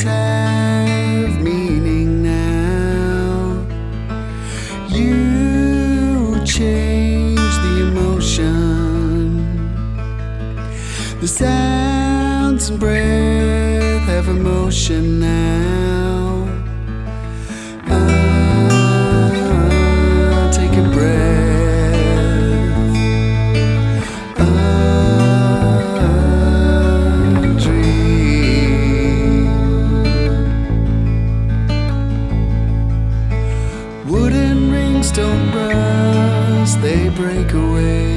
Words have meaning now. You change the emotion. The sounds and breath have emotion now. Break away.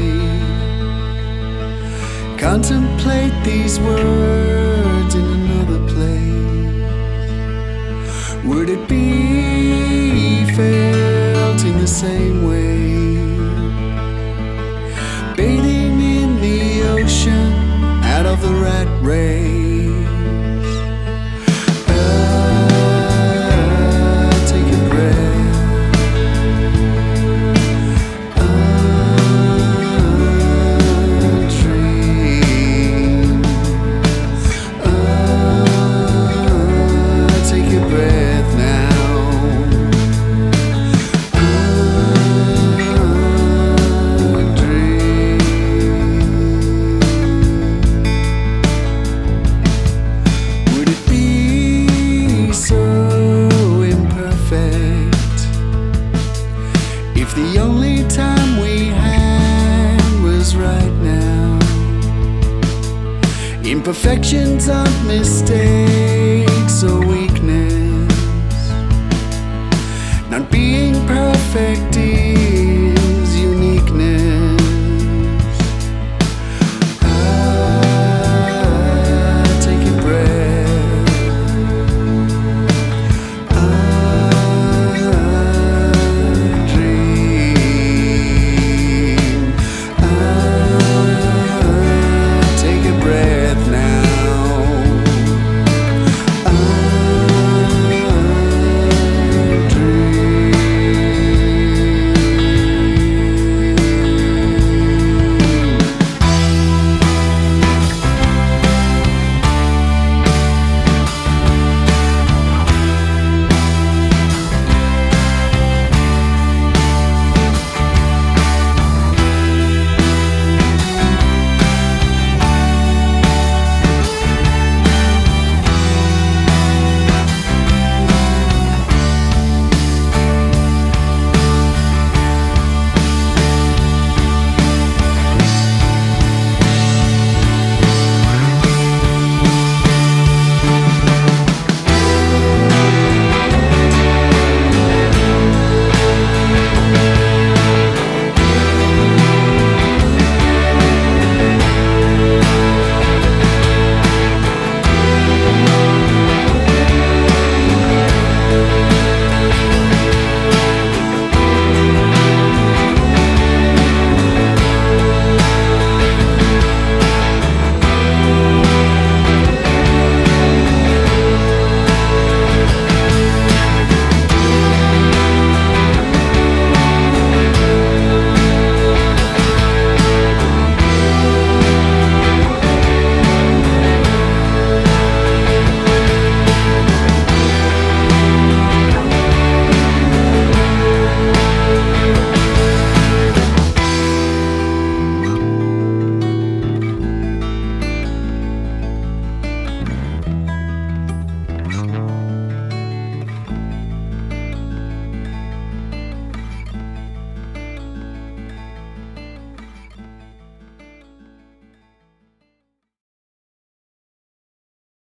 Contemplate these words in another place. Would it be felt in the same way? Bathing in the ocean out of the rat race. Imperfections aren't mistakes or weakness. Not being perfect